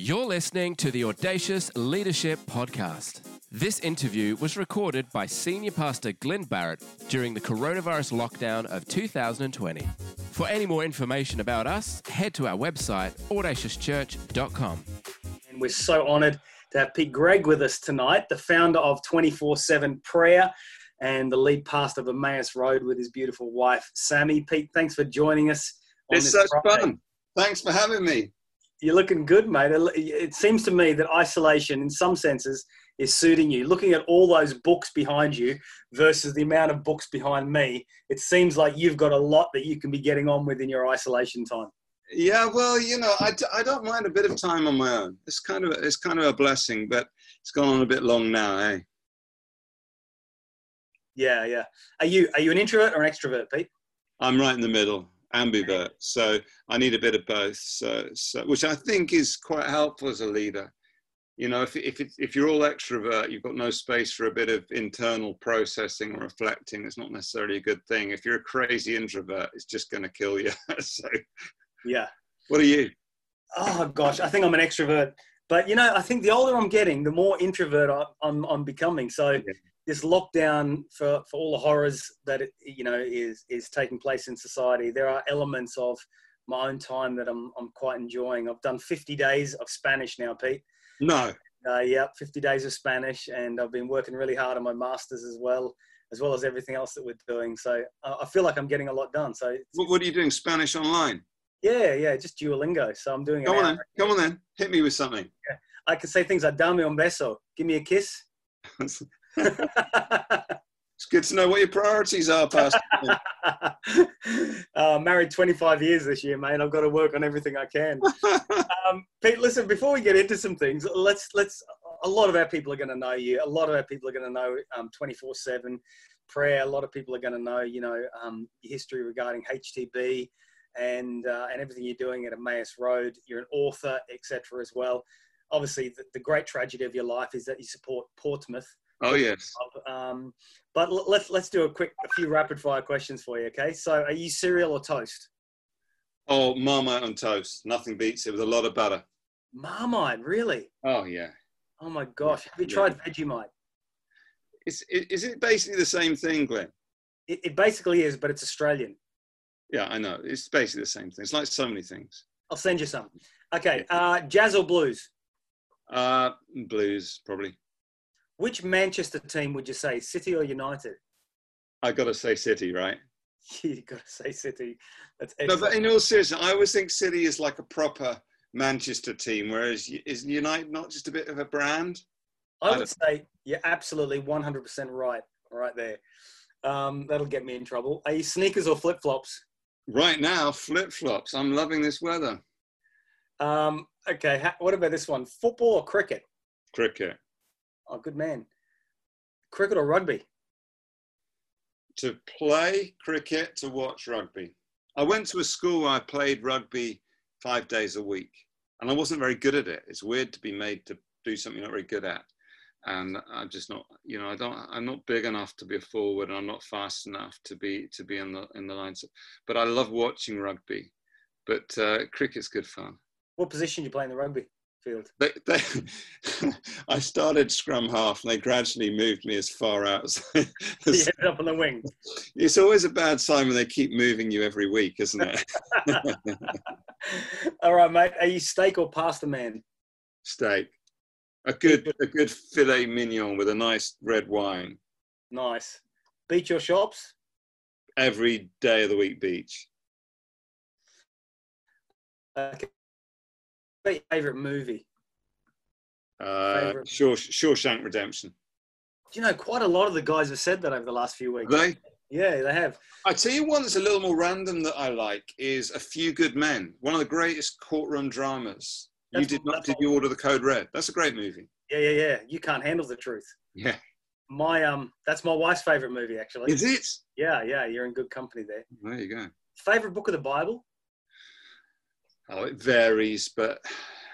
You're listening to the Audacious Leadership Podcast. This interview was recorded by Senior Pastor Glenn Barrett during the coronavirus lockdown of 2020. For any more information about us, head to our website, audaciouschurch.com. And we're so honored to have Pete Greig with us tonight, the founder of 24 7 Prayer and the lead pastor of Emmaus Road with his beautiful wife, Sammy. Pete, thanks for joining us. It's such Friday. fun. Thanks for having me. You're looking good, mate. It seems to me that isolation, in some senses, is suiting you. Looking at all those books behind you versus the amount of books behind me, it seems like you've got a lot that you can be getting on with in your isolation time. Yeah, well, you know, I, I don't mind a bit of time on my own. It's kind of it's kind of a blessing, but it's gone on a bit long now, eh? Yeah, yeah. Are you are you an introvert or an extrovert, Pete? I'm right in the middle ambivert. So I need a bit of both. So, so, which I think is quite helpful as a leader. You know, if if if you're all extrovert, you've got no space for a bit of internal processing or reflecting. It's not necessarily a good thing. If you're a crazy introvert, it's just going to kill you. so, yeah. What are you? Oh gosh, I think I'm an extrovert. But you know, I think the older I'm getting, the more introvert I, I'm, I'm becoming. So yeah this lockdown for, for all the horrors that it, you know is is taking place in society, there are elements of my own time that I'm I'm quite enjoying. I've done 50 days of Spanish now, Pete. No. Uh, yeah, 50 days of Spanish, and I've been working really hard on my masters as well, as well as everything else that we're doing. So uh, I feel like I'm getting a lot done. So what, what, are you doing? Spanish online? Yeah, yeah, just Duolingo. So I'm doing. Come on then. Come on then. Hit me with something. Yeah. I can say things like "dame un beso," give me a kiss. it's good to know what your priorities are, Pastor. uh, married 25 years this year, mate. I've got to work on everything I can. um, Pete, listen. Before we get into some things, let's let's. A lot of our people are going to know you. A lot of our people are going to know 24/7 um, prayer. A lot of people are going to know, you know, um, history regarding HTB and uh, and everything you're doing at Emmaus Road. You're an author, etc. As well. Obviously, the, the great tragedy of your life is that you support Portsmouth Oh yes. Um, but let's let's do a quick, a few rapid fire questions for you. Okay. So, are you cereal or toast? Oh, Marmite on toast. Nothing beats it with a lot of butter. Marmite, really? Oh yeah. Oh my gosh. Have you tried yeah. Vegemite? Is, is it basically the same thing, Glenn? It, it basically is, but it's Australian. Yeah, I know. It's basically the same thing. It's like so many things. I'll send you some. Okay. Uh, jazz or blues? Uh, blues, probably. Which Manchester team would you say, City or United? I got to say City, right? you got to say City. That's no, but in all seriousness, I always think City is like a proper Manchester team, whereas is United not just a bit of a brand? I would I say you're absolutely 100% right, right there. Um, that'll get me in trouble. Are you sneakers or flip flops? Right now, flip flops. I'm loving this weather. Um, okay, what about this one? Football or cricket? Cricket. Oh, good man. Cricket or rugby? To play cricket, to watch rugby. I went to a school where I played rugby five days a week, and I wasn't very good at it. It's weird to be made to do something you're not very good at. And I'm just not, you know, I don't, I'm not big enough to be a forward, and I'm not fast enough to be to be in the in the lines. But I love watching rugby. But uh, cricket's good fun. What position do you play in the rugby? Field? They, they, I started scrum half, and they gradually moved me as far out as. as you ended up on the wing. It's always a bad sign when they keep moving you every week, isn't it? All right, mate. Are you steak or pasta man? Steak. A good, a good filet mignon with a nice red wine. Nice. Beach or shops? Every day of the week, beach. Okay favorite movie? Uh, favorite? Shawshank Redemption. Do you know quite a lot of the guys have said that over the last few weeks? They? Yeah, they have. I tell you one that's a little more random that I like is A Few Good Men, one of the greatest courtroom dramas. That's you did not did you order the code red? That's a great movie. Yeah, yeah, yeah. You can't handle the truth. Yeah. My um, that's my wife's favorite movie actually. Is it? Yeah, yeah. You're in good company there. There you go. Favorite book of the Bible? Oh, it varies, but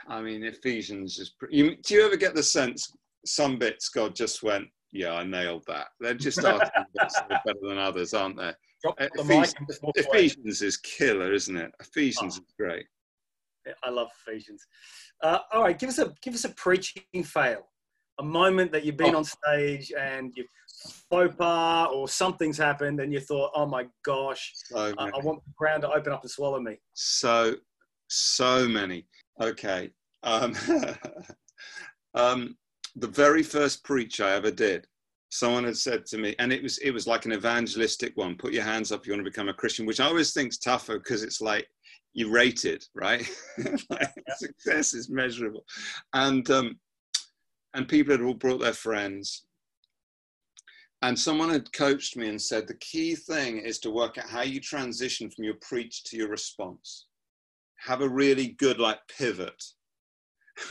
I mean, Ephesians is. Pretty, you, do you ever get the sense some bits God just went, "Yeah, I nailed that." They're just better than others, aren't they? Uh, Ephesians, Ephesians is killer, isn't it? Ephesians oh. is great. I love Ephesians. Uh, all right, give us a give us a preaching fail, a moment that you've been oh. on stage and you faux pas or something's happened and you thought, oh my gosh, so I, I want the ground to open up and swallow me. So, so many. Okay. Um, um, the very first preach I ever did, someone had said to me, and it was it was like an evangelistic one. Put your hands up if you want to become a Christian, which I always think's tougher because it's like you rate it, right? like yeah. Success is measurable, and um, and people had all brought their friends, and someone had coached me and said the key thing is to work out how you transition from your preach to your response. Have a really good like pivot.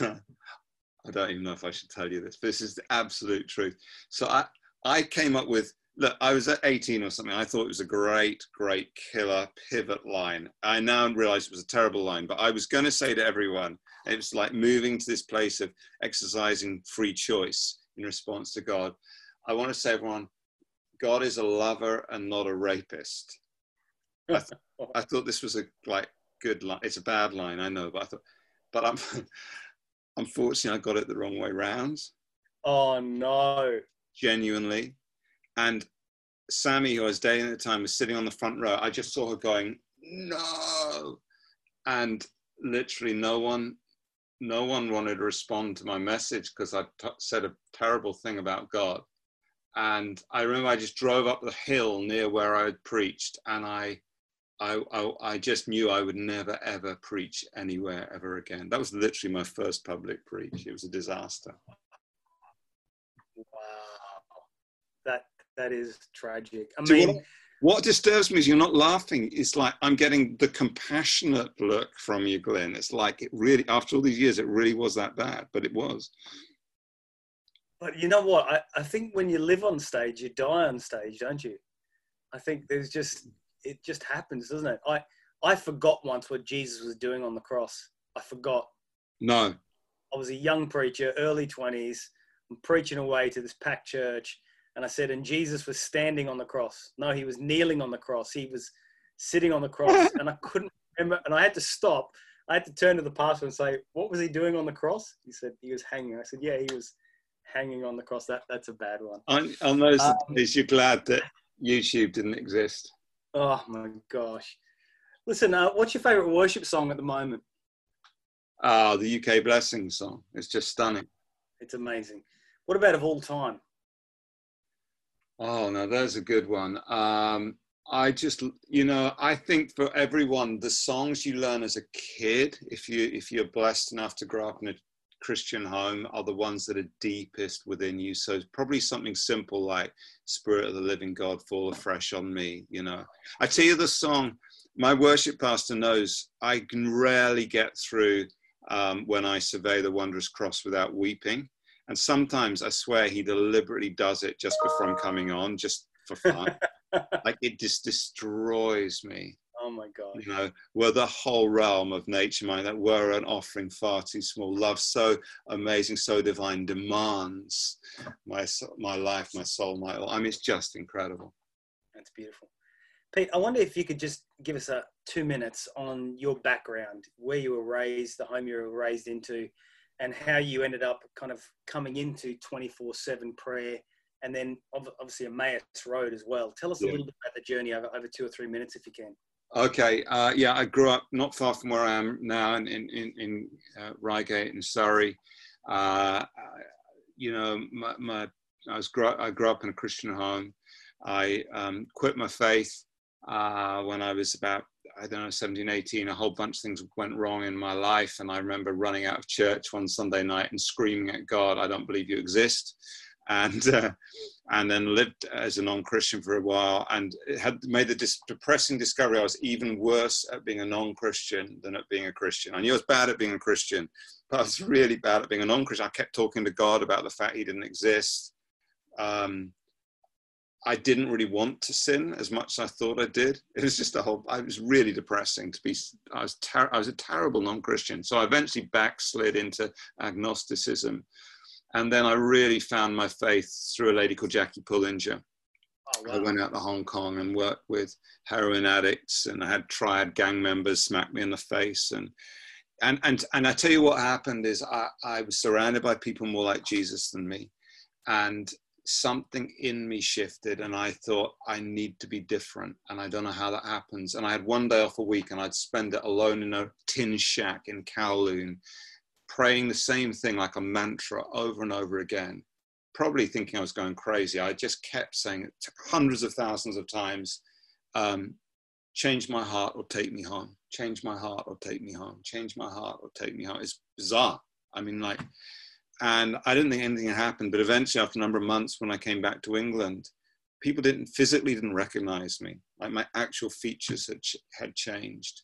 I don't even know if I should tell you this, this is the absolute truth. So I, I came up with look, I was at 18 or something. I thought it was a great, great killer pivot line. I now realize it was a terrible line, but I was going to say to everyone, it was like moving to this place of exercising free choice in response to God. I want to say, everyone, God is a lover and not a rapist. I, th- I thought this was a like good line. It's a bad line, I know, but I thought, but I'm unfortunately I got it the wrong way round. Oh no! Genuinely, and Sammy, who I was dating at the time, was sitting on the front row. I just saw her going, no. And literally no one, no one wanted to respond to my message because I t- said a terrible thing about God. And I remember I just drove up the hill near where I had preached and I, I, I, I just knew I would never ever preach anywhere ever again. That was literally my first public preach. It was a disaster. Wow, that that is tragic. I mean, what, what, disturbs me is you're not laughing. It's like I'm getting the compassionate look from you, Glenn. It's like it really, after all these years, it really was that bad, but it was. But you know what? I, I think when you live on stage, you die on stage, don't you? I think there's just it just happens, doesn't it? I I forgot once what Jesus was doing on the cross. I forgot. No. I was a young preacher, early twenties. I'm preaching away to this packed church, and I said, and Jesus was standing on the cross. No, he was kneeling on the cross. He was sitting on the cross. and I couldn't remember. And I had to stop. I had to turn to the pastor and say, what was he doing on the cross? He said, he was hanging. I said, yeah, he was hanging on the cross. That That's a bad one. On, on those um, days, you're glad that YouTube didn't exist. Oh, my gosh. Listen, uh, what's your favorite worship song at the moment? Ah, oh, the UK Blessing song. It's just stunning. It's amazing. What about of all time? Oh, no, there's a good one. Um, I just, you know, I think for everyone, the songs you learn as a kid, if you if you're blessed enough to grow up in a Christian home, are the ones that are deepest within you. So probably something simple like "Spirit of the Living God, fall afresh on me." You know, I tell you the song. My worship pastor knows I can rarely get through um, when I survey the wondrous cross without weeping. And sometimes I swear he deliberately does it just before I'm coming on, just for fun. like it just destroys me. Oh my God. You know, were the whole realm of nature mine that were an offering far too small. Love so amazing, so divine demands my my life, my soul, my all. I mean, it's just incredible. That's beautiful. Pete, I wonder if you could just give us a two minutes on your background, where you were raised, the home you were raised into, and how you ended up kind of coming into 24 7 prayer and then obviously Emmaus Road as well. Tell us yeah. a little bit about the journey over, over two or three minutes if you can. Okay, uh, yeah, I grew up not far from where I am now in, in, in uh, Reigate in Surrey. Uh, you know, my, my, I, was grew, I grew up in a Christian home. I um, quit my faith uh, when I was about I don't know, 17, 18, a whole bunch of things went wrong in my life. And I remember running out of church one Sunday night and screaming at God, I don't believe you exist. And, uh, and then lived as a non-Christian for a while and had made the dis- depressing discovery I was even worse at being a non-Christian than at being a Christian. I knew I was bad at being a Christian, but I was really bad at being a non-Christian. I kept talking to God about the fact he didn't exist. Um, I didn't really want to sin as much as I thought I did. It was just a whole. I was really depressing to be. I was ter- I was a terrible non-Christian. So I eventually backslid into agnosticism, and then I really found my faith through a lady called Jackie Pullinger. Oh, wow. I went out to Hong Kong and worked with heroin addicts, and I had triad gang members smack me in the face, and and and and I tell you what happened is I, I was surrounded by people more like Jesus than me, and something in me shifted, and I thought I need to be different, and I don't know how that happens. And I had one day off a week, and I'd spend it alone in a tin shack in Kowloon, praying the same thing like a mantra over and over again. Probably thinking I was going crazy. I just kept saying it hundreds of thousands of times. Um, change my heart or take me home change my heart or take me home change my heart or take me home it's bizarre i mean like and i didn't think anything happened but eventually after a number of months when i came back to england people didn't physically didn't recognize me like my actual features had, had changed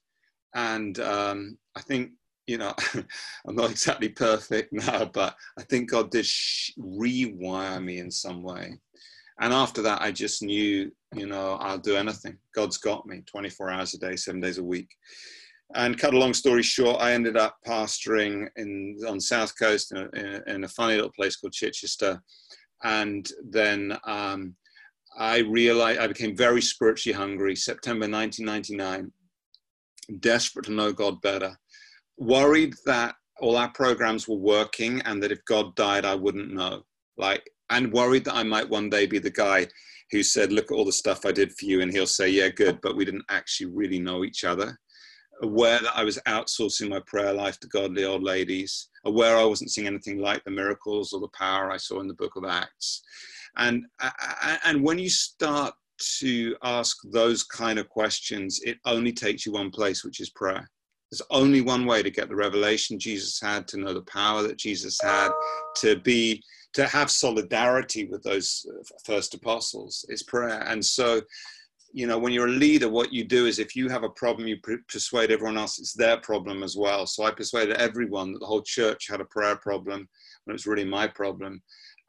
and um, i think you know i'm not exactly perfect now but i think god did sh- rewire me in some way. And after that i just knew you know i'll do anything. God's got me 24 hours a day seven days a week. And cut a long story short i ended up pastoring in on south coast in a, in a funny little place called chichester. And then um, i realized i became very spiritually hungry. September 1999 desperate to know god better worried that all our programs were working and that if god died i wouldn't know like and worried that I might one day be the guy who said, Look at all the stuff I did for you. And he'll say, Yeah, good, but we didn't actually really know each other. Aware that I was outsourcing my prayer life to godly old ladies, aware I wasn't seeing anything like the miracles or the power I saw in the book of Acts. And, and when you start to ask those kind of questions, it only takes you one place, which is prayer. There's only one way to get the revelation Jesus had, to know the power that Jesus had, to be to have solidarity with those uh, first apostles is prayer. And so, you know, when you're a leader, what you do is if you have a problem, you persuade everyone else it's their problem as well. So I persuaded everyone that the whole church had a prayer problem when it was really my problem.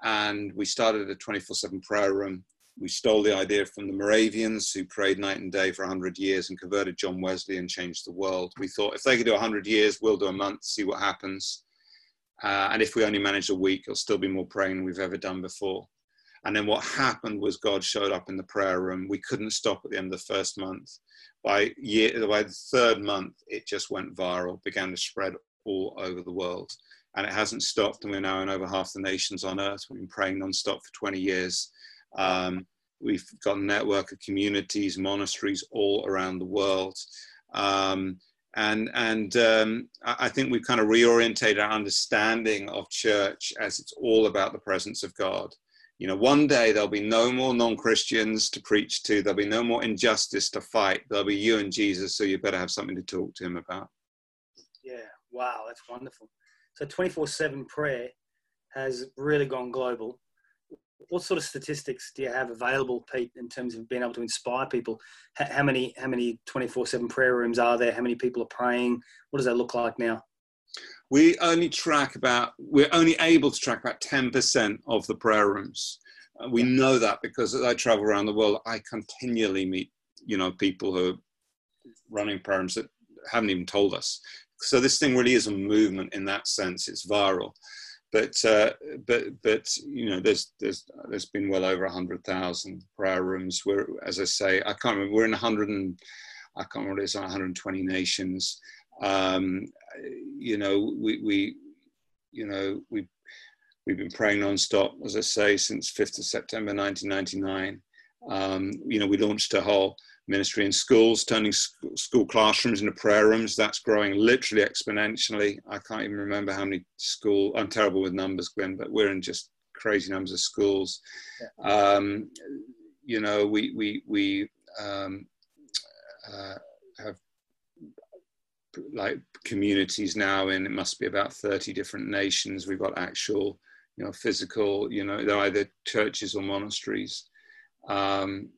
And we started a 24 7 prayer room. We stole the idea from the Moravians who prayed night and day for 100 years and converted John Wesley and changed the world. We thought if they could do 100 years, we'll do a month, see what happens. Uh, and if we only manage a week, it'll still be more praying than we've ever done before. And then what happened was God showed up in the prayer room. We couldn't stop at the end of the first month. By year, by the third month, it just went viral, began to spread all over the world. And it hasn't stopped. And we're now in over half the nations on earth. We've been praying nonstop for 20 years. Um, we've got a network of communities, monasteries all around the world. Um, and and um, I think we've kind of reorientated our understanding of church as it's all about the presence of God. You know, one day there'll be no more non-Christians to preach to. There'll be no more injustice to fight. There'll be you and Jesus, so you better have something to talk to him about. Yeah, wow, that's wonderful. So 24/7 prayer has really gone global what sort of statistics do you have available, Pete, in terms of being able to inspire people? How many how many twenty four seven prayer rooms are there? How many people are praying? What does that look like now? We only track about we're only able to track about ten percent of the prayer rooms. Uh, we know that because as I travel around the world, I continually meet you know people who are running prayer rooms that haven't even told us. So this thing really is a movement in that sense. It's viral but uh, but but you know there's there's there's been well over hundred thousand prayer rooms. We're as I say, I can't remember. We're in hundred and I can't remember. It's 120 nations. Um, you know, we we you know we we've been praying nonstop, as I say, since 5th of September 1999. Um, you know, we launched a whole ministry in schools, turning school classrooms into prayer rooms. That's growing literally exponentially. I can't even remember how many school. I'm terrible with numbers, Glenn, but we're in just crazy numbers of schools. Yeah. Um, you know, we we we um, uh, have like communities now in it must be about 30 different nations. We've got actual, you know, physical. You know, they're either churches or monasteries. Um,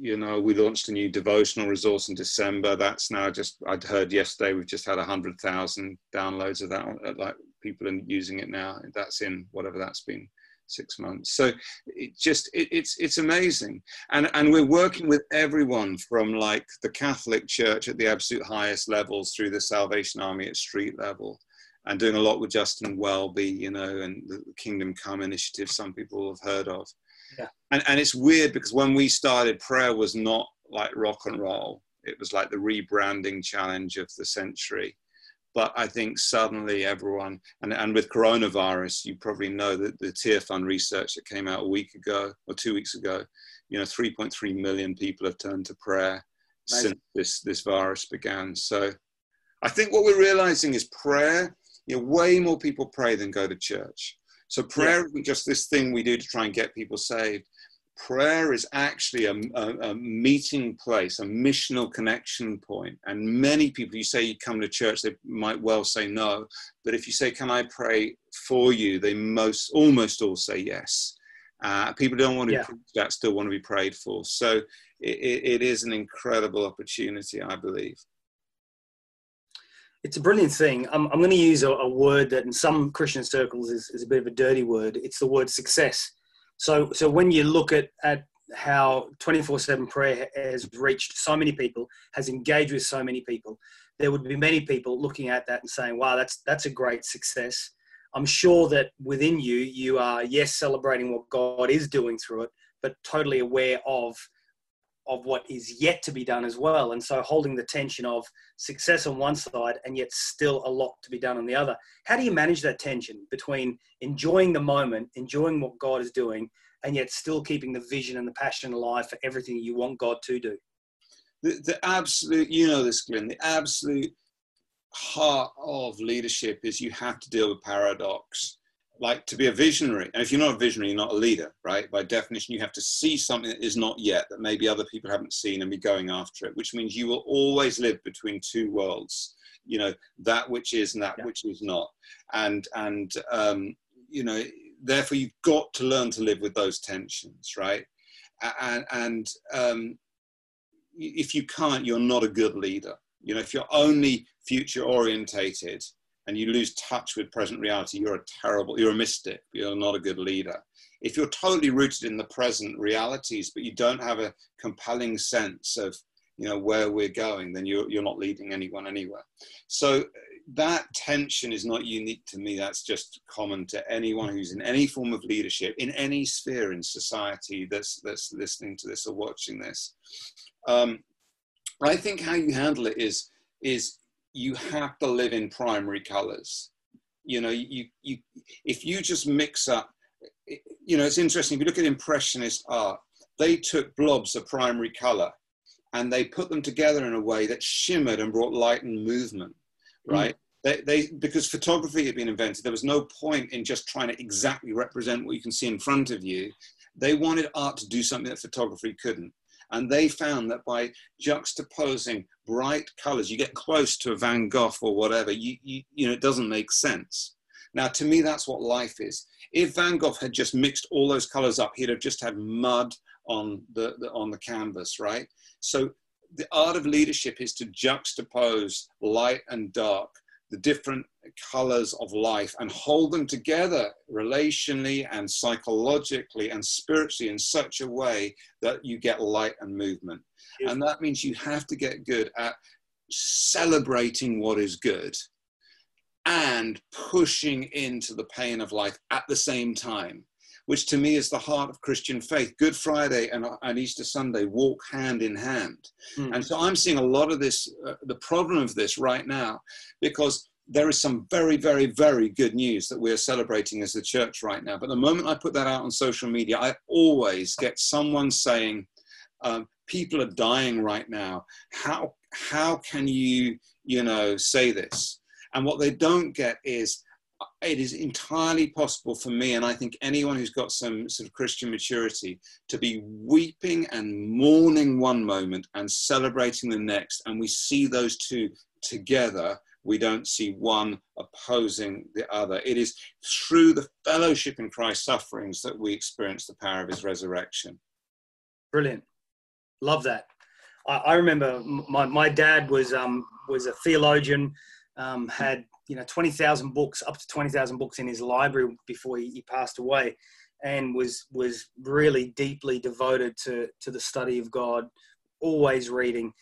you know, we launched a new devotional resource in December. That's now just, I'd heard yesterday, we've just had 100,000 downloads of that. Uh, like people are using it now. That's in whatever that's been six months. So it just, it, it's, it's amazing. And, and we're working with everyone from like the Catholic Church at the absolute highest levels through the Salvation Army at street level and doing a lot with Justin Welby, you know, and the Kingdom Come initiative some people have heard of yeah. And, and it's weird because when we started, prayer was not like rock and roll. It was like the rebranding challenge of the century. But I think suddenly everyone, and, and with coronavirus, you probably know that the Tear Fund research that came out a week ago or two weeks ago, you know, 3.3 million people have turned to prayer Amazing. since this, this virus began. So I think what we're realizing is prayer, you know, way more people pray than go to church. So prayer yeah. isn't just this thing we do to try and get people saved prayer is actually a, a, a, meeting place, a missional connection point. And many people, you say you come to church, they might well say no. But if you say, Can I pray for you? they most almost all say yes. Uh, people don't want to yeah. that, still want to be prayed for. So it, it is an incredible opportunity, I believe. It's a brilliant thing. I'm, I'm going to use a, a, word that in some Christian circles is, is a bit of a dirty word. It's the word success so, so when you look at, at how 24-7 prayer has reached so many people, has engaged with so many people, there would be many people looking at that and saying, wow, that's, that's a great success. I'm sure that within you, you are, yes, celebrating what God is doing through it, but totally aware of of what is yet to be done as well. And so holding the tension of success on one side and yet still a lot to be done on the other. How do you manage that tension between enjoying the moment, enjoying what God is doing, and yet still keeping the vision and the passion alive for everything you want God to do? The, the absolute, you know this, Glenn, the absolute heart of leadership is you have to deal with paradox like to be a visionary. And if you're not a visionary you're not a leader right? By definition you have to see something that is not yet that maybe other people haven't seen and be going after it which means you will always live between two worlds you know that which is and that yeah. which is not. And and um, you know therefore you've got to learn to live with those tensions right? And and um, if you can't you're not a good leader. You know if you're only future orientated and you lose touch with present reality, you're a terrible, you're a mystic, you're not a good leader. If you're totally rooted in the present realities, but you don't have a compelling sense of, you know, where we're going, then you're, you're not leading anyone anywhere. So that tension is not unique to me. That's just common to anyone who's in any form of leadership, in any sphere in society that's, that's listening to this or watching this. Um, I think how you handle it is, is you have to live in primary colors. You know, you, you, if you just mix up, you know, it's interesting. If you look at Impressionist art, they took blobs of primary color and they put them together in a way that shimmered and brought light and movement, mm. right? Mm. They, they, because photography had been invented, there was no point in just trying to exactly represent what you can see in front of you. They wanted art to do something that photography couldn't. And they found that by juxtaposing bright colors, you get close to a Van Gogh or whatever, you, you, you know, it doesn't make sense. Now, to me, that's what life is. If Van Gogh had just mixed all those colors up, he'd have just had mud on the, the on the canvas, right? So the art of leadership is to juxtapose light and dark the different colors of life and hold them together relationally and psychologically and spiritually in such a way that you get light and movement. Yes. And that means you have to get good at celebrating what is good and pushing into the pain of life at the same time which to me is the heart of Christian faith. Good Friday and, and Easter Sunday walk hand in hand. Mm. And so I'm seeing a lot of this, uh, the problem of this right now, because there is some very, very, very good news that we're celebrating as the church right now. But the moment I put that out on social media, I always get someone saying, um, people are dying right now. How, how can you, you know, say this? And what they don't get is it is entirely possible for me, and I think anyone who's got some sort of Christian maturity, to be weeping and mourning one moment and celebrating the next. And we see those two together. We don't see one opposing the other. It is through the fellowship in Christ's sufferings that we experience the power of his resurrection. Brilliant. Love that. I, I remember my, my dad was, um, was a theologian, um, had you know 20,000 books, up to 20,000 books in his library before he, he, passed away, and was was really deeply devoted to to the study of God, always reading,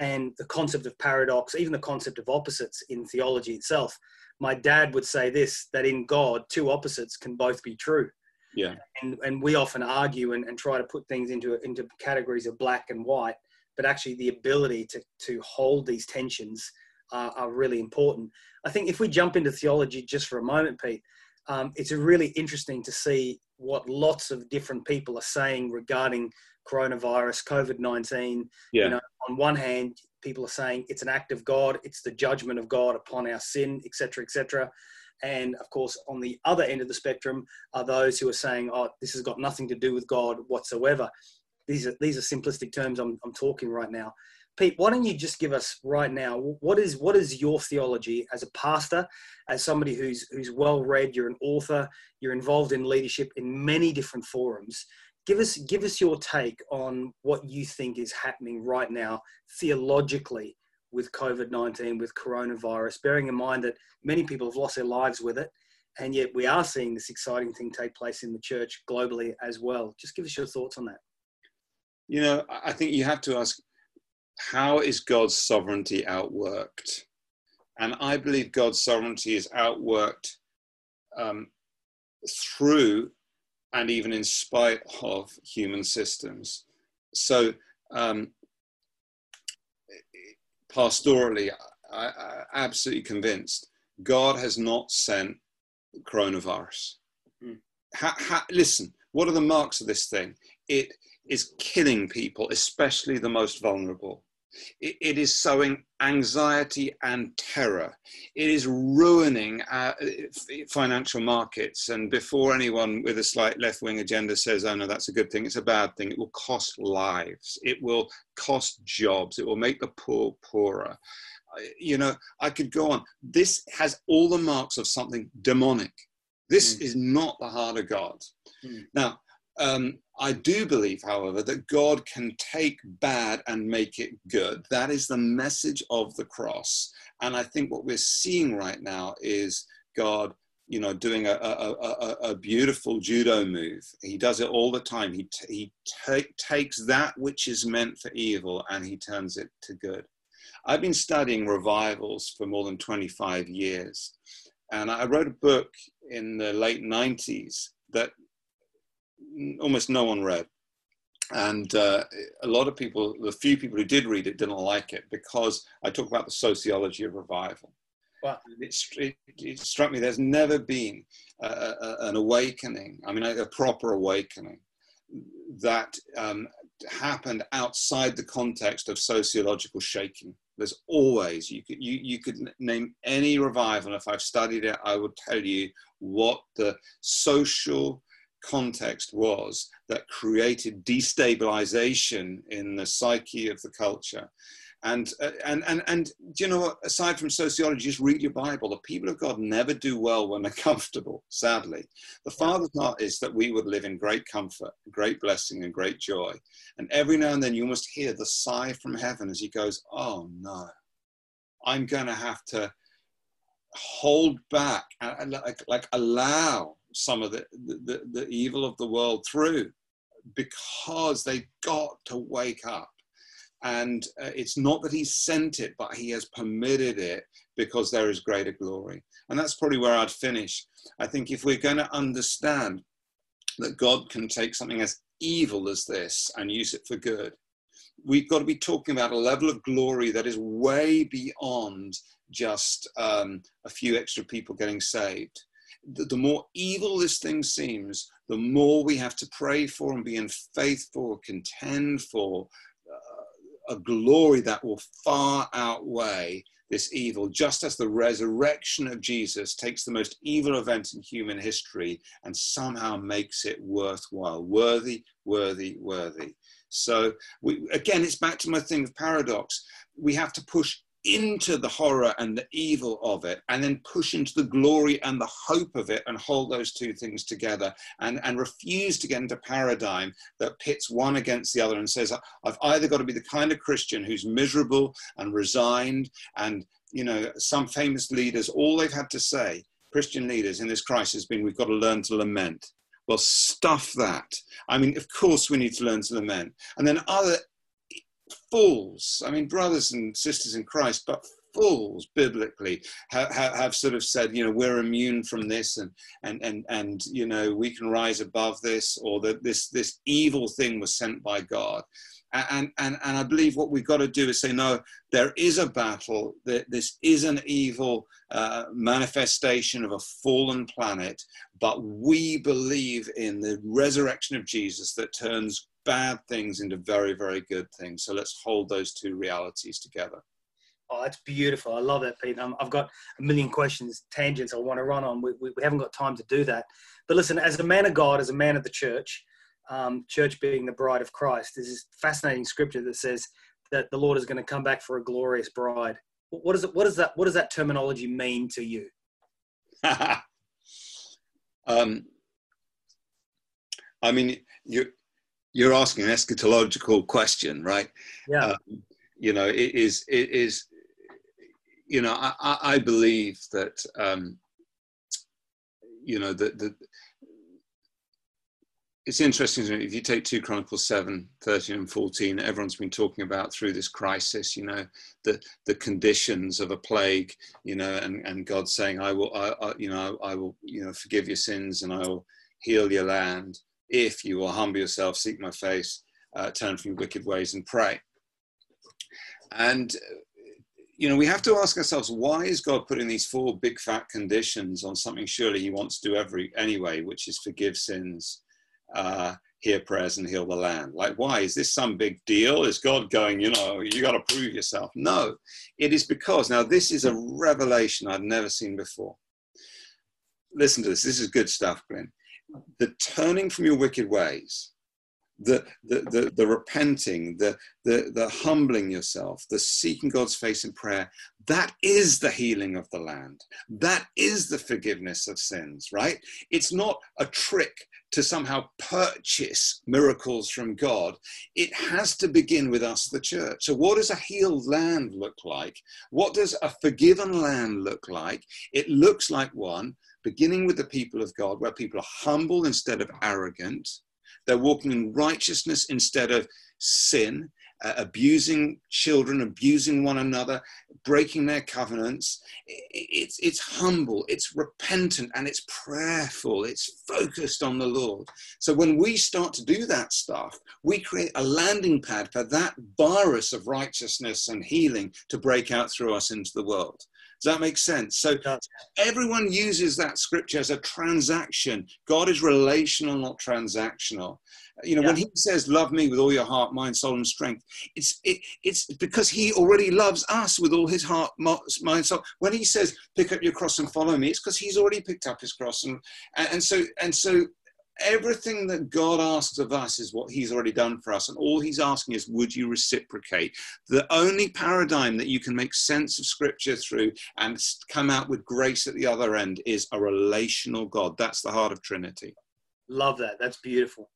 and the concept of paradox, even the concept of opposites in theology itself. My dad would say this: that in God, two opposites can both be true. Yeah. And and we often argue and, and try to put things into into categories of black and white, but actually the ability to to hold these tensions are, are really important. I think if we jump into theology just for a moment, Pete, um, it's really interesting to see what lots of different people are saying regarding coronavirus, COVID 19. Yeah. You know, on one hand, people are saying it's an act of God, it's the judgment of God upon our sin, etc., etc. And of course, on the other end of the spectrum are those who are saying, "Oh, this has got nothing to do with God whatsoever." These are these are simplistic terms I'm, I'm talking right now. Pete, why don't you just give us right now what is what is your theology as a pastor, as somebody who's who's well read, you're an author, you're involved in leadership in many different forums. Give us give us your take on what you think is happening right now theologically with COVID 19, with coronavirus, bearing in mind that many people have lost their lives with it. And yet we are seeing this exciting thing take place in the church globally as well. Just give us your thoughts on that. You know, I think you have to ask how is God's sovereignty outworked? And I believe God's sovereignty is outworked um, through and even in spite of human systems. So, um, pastorally, I, am absolutely convinced God has not sent coronavirus. Mm. Ha, ha, listen, what are the marks of this thing? It is killing people, especially the most vulnerable. It, it is sowing anxiety and terror. It is ruining uh, financial markets. And before anyone with a slight left wing agenda says, oh no, that's a good thing, it's a bad thing, it will cost lives, it will cost jobs, it will make the poor poorer. You know, I could go on. This has all the marks of something demonic. This mm. is not the heart of God. Mm. Now, um, I do believe, however, that God can take bad and make it good. That is the message of the cross. And I think what we're seeing right now is God, you know, doing a, a, a, a beautiful judo move. He does it all the time. He, t- he takes that which is meant for evil and he turns it to good. I've been studying revivals for more than 25 years. And I wrote a book in the late 90s that almost no one read. And uh, a lot of people, the few people who did read it, didn't like it because I talk about the sociology of revival. Wow. It, it, it struck me there's never been a, a, an awakening, I mean, a, a proper awakening that um, happened outside the context of sociological shaking. There's always, you could, you, you could name any revival. If I've studied it, I would tell you what the social context was that created destabilization in the psyche of the culture. And, uh, and, and, and do you know what? Aside from sociology, just read your Bible. The people of God never do well when they're comfortable, sadly. The Father's heart is that we would live in great comfort, great blessing, and great joy. And every now and then you must hear the sigh from heaven as he goes, Oh no, I'm going to have to hold back, like, like allow some of the, the, the evil of the world through because they got to wake up. And uh, it's not that he sent it, but he has permitted it because there is greater glory. And that's probably where I'd finish. I think if we're going to understand that God can take something as evil as this and use it for good, we've got to be talking about a level of glory that is way beyond just um, a few extra people getting saved the, the more evil this thing seems, the more we have to pray for and be in faith for, contend for a glory that will far outweigh this evil, just as the resurrection of Jesus takes the most evil event in human history and somehow makes it worthwhile. Worthy, worthy, worthy. So, we, again, it's back to my thing of paradox. We have to push into the horror and the evil of it and then push into the glory and the hope of it and hold those two things together and, and refuse to get into paradigm that pits one against the other and says i've either got to be the kind of christian who's miserable and resigned and you know some famous leaders all they've had to say christian leaders in this crisis has been we've got to learn to lament. Well stuff that. I mean of course we need to learn to lament. And then other fools, I mean, brothers and sisters in Christ, but fools biblically have, have, sort of said, you know, we're immune from this and, and, and, and, you know, we can rise above this or that this, this evil thing was sent by God. And, and, and I believe what we've got to do is say, no, there is a battle, this is an evil uh, manifestation of a fallen planet, but we believe in the resurrection of Jesus that turns bad things into very, very good things. So let's hold those two realities together. Oh, that's beautiful. I love that, Pete. Um, I've got a million questions, tangents I want to run on. We, we, we, haven't got time to do that. But listen, as a man of God, as a man of the church, um, church being the bride of Christ, there's this fascinating scripture that says that the Lord is going to come back for a glorious bride. What does it? What does that? What does that terminology mean to you? um, I mean, you you're asking an eschatological question, right? Yeah. Um, you know, it is it is you know, I, I believe that, um, you know, that, that it's interesting if you take 2 chronicles 7 13 and 14 everyone's been talking about through this crisis you know the the conditions of a plague you know and and god saying i will I, I, you know I, I will you know forgive your sins and i will heal your land if you will humble yourself seek my face uh, turn from your wicked ways and pray and you know, we have to ask ourselves, why is God putting these four big fat conditions on something surely he wants to do every anyway, which is forgive sins, uh, hear prayers and heal the land? Like, why? Is this some big deal? Is God going, you know, you got to prove yourself? No, it is because, now this is a revelation I've never seen before. Listen to this. This is good stuff, Glenn. The turning from your wicked ways the, the, the, the, repenting, the, the, the humbling yourself, the seeking God's face in prayer, that is the healing of the land. That is the forgiveness of sins, right? It's not a trick to somehow purchase miracles from God. It has to begin with us, the church. So, what does a healed land look like? What does a forgiven land look like? It looks like one beginning with the people of God, where people are humble instead of arrogant they're walking in righteousness instead of sin, uh, abusing children, abusing one another, breaking their covenants. It's, it's humble, it's repentant, and it's prayerful. It's focused on the Lord. So when we start to do that stuff, we create a landing pad for that virus of righteousness and healing to break out through us into the world. Does that make sense? So everyone uses that scripture as a transaction. God is relational, not transactional. You know, yeah. when he says, Love me with all your heart, mind, soul, and strength, it's, it, it's because he already loves us with all his heart, mind, soul. When he says, Pick up your cross and follow me, it's because he's already picked up his cross. And, and, so, and so everything that God asks of us is what He's already done for us. And all He's asking is, would you reciprocate? The only paradigm that you can make sense of Scripture through and come out with grace at the other end is a relational God. That's the heart of Trinity. Love that. That's beautiful.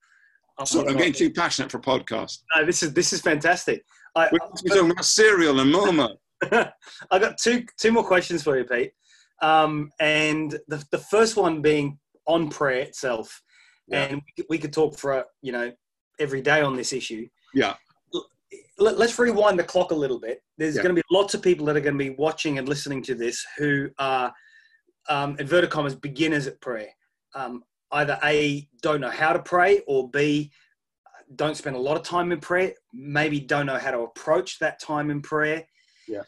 So I'm getting too passionate for a podcast. No, this is this is fantastic. I, We're talking about cereal and Momo. I got two two more questions for you, Pete. Um, and the, the first one being on prayer itself yeah. and we could talk for you know every day on this issue. Yeah. Let, us rewind the clock a little bit. There's yeah. going to be lots of people that are going to be watching and listening to this who are um, inverted commas beginners at prayer. Um, either a don't know how to pray, or b don't spend a lot of time in prayer. Maybe don't know how to approach that time in prayer. Yeah.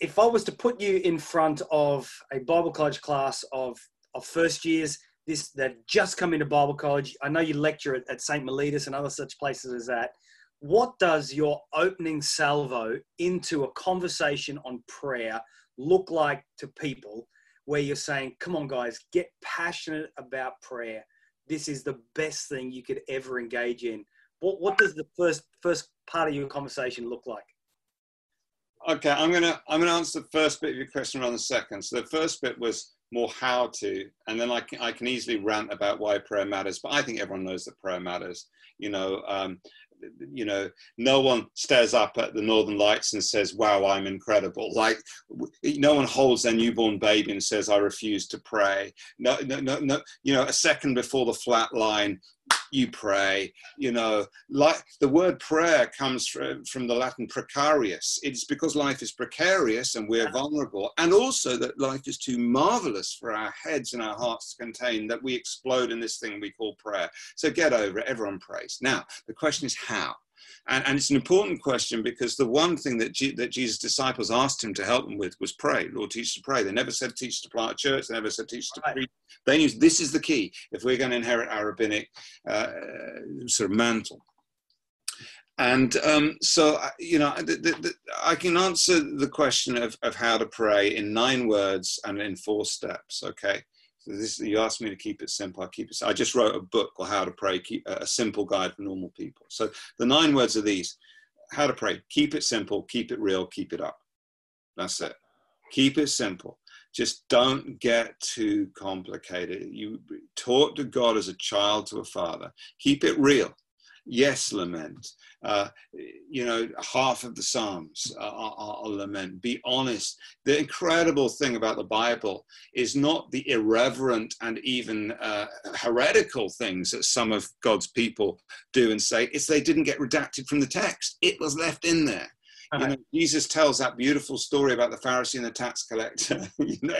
If I was to put you in front of a Bible college class of of first years this that just come into Bible college. I know you lecture at, at St. Mellitus and other such places as that. What does your opening salvo into a conversation on prayer look like to people where you're saying, come on, guys, get passionate about prayer? This is the best thing you could ever engage in. What, what does the first, first part of your conversation look like? Okay, I'm gonna I'm gonna answer the first bit of your question around the second. So the first bit was more how to, and then I can, I can easily rant about why prayer matters. But I think everyone knows that prayer matters. You know, um, you know, no one stares up at the northern lights and says, "Wow, I'm incredible." Like, no one holds their newborn baby and says, "I refuse to pray." No, no, no, no. You know, a second before the flat line, you pray. You know, like the word prayer comes from, from the Latin precarious. It's because life is precarious and we're vulnerable, and also that life is too marvelous for our heads and our hearts to contain that we explode in this thing we call prayer. So get over it. Everyone prays. Now, the question is how. And, and, it's an important question because the one thing that, G, that Jesus' disciples asked him to help them with was pray. Lord, teach us to pray. They never said teach us to plant a church. They never said teach us to right. preach. They knew this is the key if we're going to inherit our rabbinic uh, sort of mantle. And um, so, uh, you know, the, the, the, I can answer the question of, of how to pray in nine words and in four steps, okay? So this, you asked me to keep it simple. I keep it. I just wrote a book called How to Pray, keep, a simple guide for normal people. So the nine words are these: How to pray. Keep it simple. Keep it real. Keep it up. That's it. Keep it simple. Just don't get too complicated. You talk to God as a child to a father. Keep it real. Yes, lament. Uh, you know, half of the Psalms are, are, are, lament. Be honest. The incredible thing about the Bible is not the irreverent and even uh, heretical things that some of God's people do and say, it's they didn't get redacted from the text. It was left in there. You know, Jesus tells that beautiful story about the Pharisee and the tax collector, you know,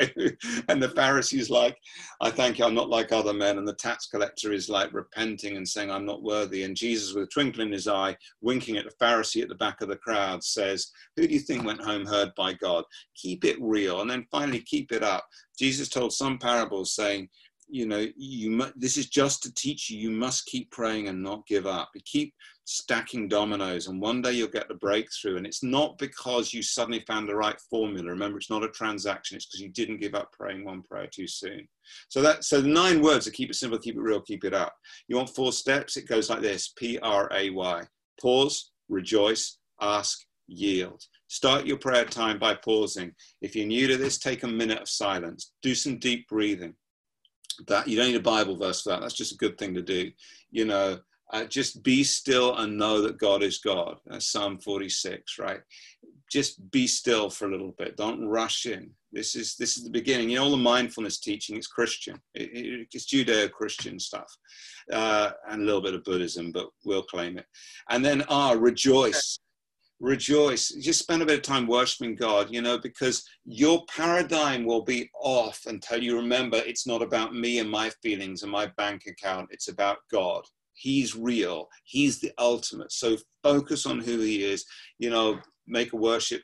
and the Pharisee's like, I thank you, I'm not like other men. And the tax collector is like repenting and saying, I'm not worthy. And Jesus, with a twinkle in his eye, winking at the Pharisee at the back of the crowd, says, Who do you think went home heard by God? Keep it real. And then finally, keep it up. Jesus told some parables saying, you know you this is just to teach you you must keep praying and not give up. You keep stacking dominoes and one day you'll get the breakthrough. And it's not because you suddenly found the right formula. Remember it's not a transaction. It's because you didn't give up praying one prayer too soon. So that so nine words are keep it simple keep it real keep it up. You want four steps? It goes like this. P-r-a-y pause rejoice ask yield. Start your prayer time by pausing. If you're new to this, take a minute of silence. Do some deep breathing that you don't need a Bible verse for that. That's just a good thing to do. You know, uh, just be still and know that God is God. That's Psalm 46, right? Just be still for a little bit. Don't rush in. This is this is the beginning. You know, all the mindfulness teaching is Christian. It, it, it's Judeo-Christian stuff, uh, and a little bit of Buddhism, but we'll claim it. And then ah, rejoice rejoice. Just spend a bit of time worshiping God, you know, because your paradigm will be off until you remember it's not about me and my feelings and my bank account. It's about God. He's real. He's the ultimate. So focus on who he is. You know, make a worship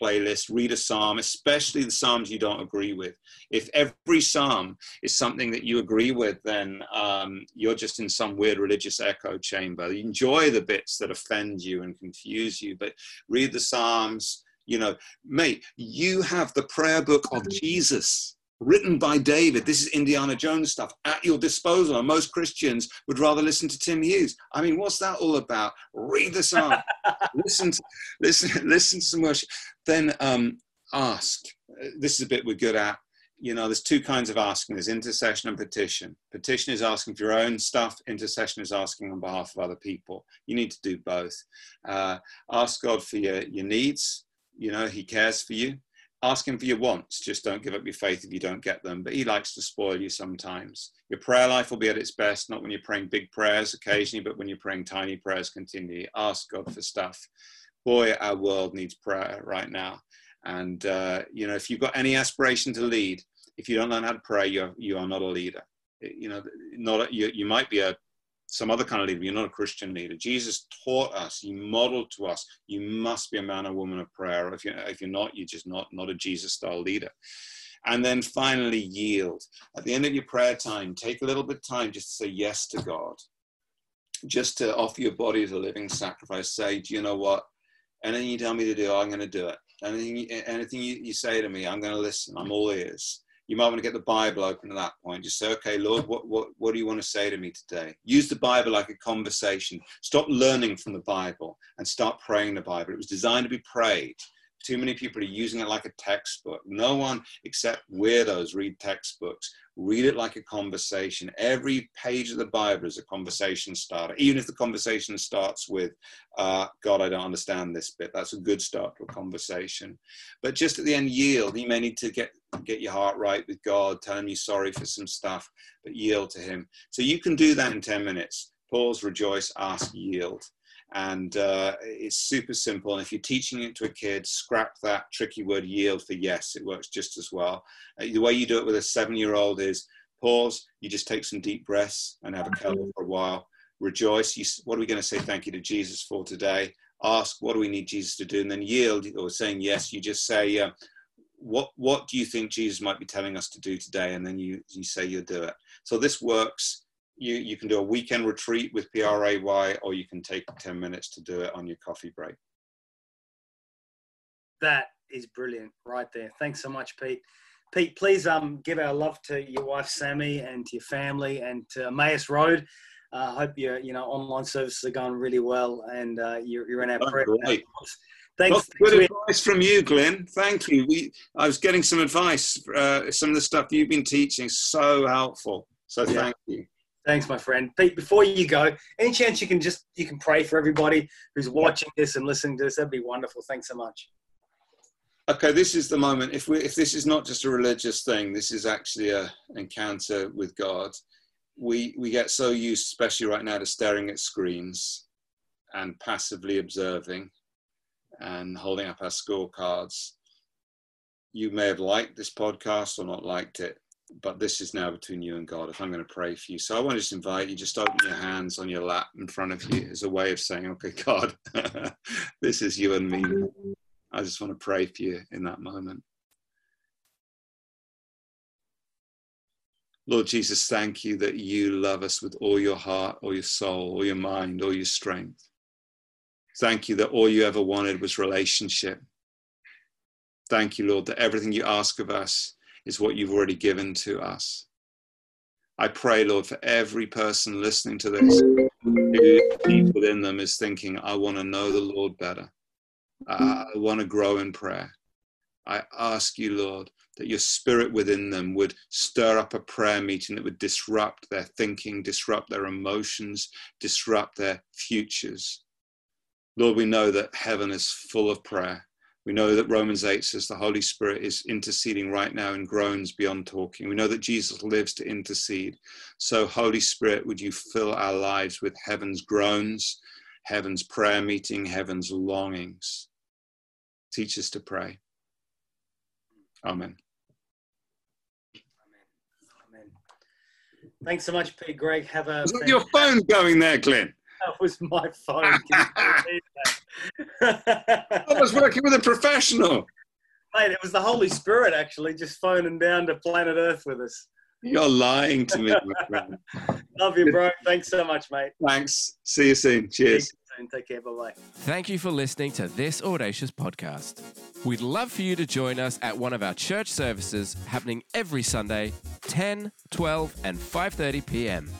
playlist, read a psalm, especially the psalms you don't agree with. If every psalm is something that you agree with, then um, you're just in some weird religious echo chamber. You enjoy the bits that offend you and confuse you, but read the psalms. You know, mate, you have the prayer book of Jesus written by David. This is Indiana Jones stuff at your disposal. And most Christians would rather listen to Tim Hughes. I mean, what's that all about? Read the song, listen, to, listen, listen to some worship. Then um, ask. This is a bit we're good at. You know, there's two kinds of asking. There's intercession and petition. Petition is asking for your own stuff. Intercession is asking on behalf of other people. You need to do both. Uh, ask God for your, your needs. You know, He cares for you ask him for your wants. Just don't give up your faith if you don't get them. But he likes to spoil you sometimes. Your prayer life will be at its best, not when you're praying big prayers occasionally, but when you're praying tiny prayers continually. Ask God for stuff. Boy, our world needs prayer right now. And, uh, you know, if you've got any aspiration to lead, if you don't learn how to pray, you're, you are not a leader. You know, not a, you, you might be a some other kind of leader. You're not a Christian leader. Jesus taught us. He modeled to us. You must be a man or woman of prayer. If you're if you're not, you're just not not a Jesus style leader. And then finally, yield. At the end of your prayer time, take a little bit of time just to say yes to God. Just to offer your body as a living sacrifice. Say, do you know what? Anything you tell me to do, I'm going to do it. Anything, anything you, you say to me, I'm going to listen. I'm all ears you might want to get the Bible open at that point. Just say, okay, Lord, what, what, what do you want to say to me today? Use the Bible like a conversation. Stop learning from the Bible and start praying the Bible. It was designed to be prayed. Too many people are using it like a textbook. No one except weirdos read textbooks. Read it like a conversation. Every page of the Bible is a conversation starter, even if the conversation starts with, uh, God, I don't understand this bit. That's a good start to a conversation. But just at the end, yield. You may need to get, get your heart right with God, tell him you're sorry for some stuff, but yield to Him. So you can do that in 10 minutes pause, rejoice, ask, yield. And uh, it's super simple. And if you're teaching it to a kid, scrap that tricky word yield for yes. It works just as well. Uh, the way you do it with a seven year old is pause, you just take some deep breaths and have a cuddle for a while. Rejoice, you, what are we going to say thank you to Jesus for today? Ask, what do we need Jesus to do? And then yield, or saying yes, you just say, uh, what, what do you think Jesus might be telling us to do today? And then you, you say you'll do it. So this works you, you can do a weekend retreat with PRAY, or you can take 10 minutes to do it on your coffee break. That is brilliant right there. Thanks so much, Pete. Pete, please um, give our love to your wife Sammy and to your family and to Emmaus Road. I uh, hope your you know online services are going really well and uh, you're, you're in our oh, prayer. Thanks. Well, good advice from you, Glenn. Thank you. We, I was getting some advice. Uh, some of the stuff you've been teaching so helpful. So yeah. thank you. Thanks, my friend. Pete, before you go, any chance you can just you can pray for everybody who's watching this and listening to this? That'd be wonderful. Thanks so much. Okay, this is the moment. If we if this is not just a religious thing, this is actually a encounter with God. We we get so used, especially right now, to staring at screens and passively observing and holding up our scorecards. You may have liked this podcast or not liked it but this is now between you and God. If I'm going to pray for you, so I want to just invite you, just open your hands on your lap in front of you as a way of saying, "Okay, God, this is you and me." I just want to pray for you in that moment. Lord Jesus, thank you that you love us with all your heart, all your soul, all your mind, all your strength. Thank you that all you ever wanted was relationship. Thank you, Lord, that everything you ask of us is what you've already given to us. I pray, Lord, for every person listening to this who deep within them is thinking, I want to know the Lord better. Uh, I want to grow in prayer. I ask you, Lord, that your spirit within them would stir up a prayer meeting that would disrupt their thinking, disrupt their emotions, disrupt their futures. Lord, we know that heaven is full of prayer. We know that Romans 8 says the Holy Spirit is interceding right now in groans beyond talking. We know that Jesus lives to intercede. So, Holy Spirit, would you fill our lives with heaven's groans, heaven's prayer meeting, heaven's longings? Teach us to pray. Amen. Amen. Thanks so much, Pete. Greg, have a. Is that your phone going there, Glenn? That was my phone. I was working with a professional. Mate, it was the Holy Spirit actually just phoning down to planet Earth with us. You're lying to me, Love you, bro. Thanks so much, mate. Thanks. See you soon. Cheers. Take care. Bye bye. Thank you for listening to this Audacious podcast. We'd love for you to join us at one of our church services happening every Sunday, 10, 12, and 5:30 p.m.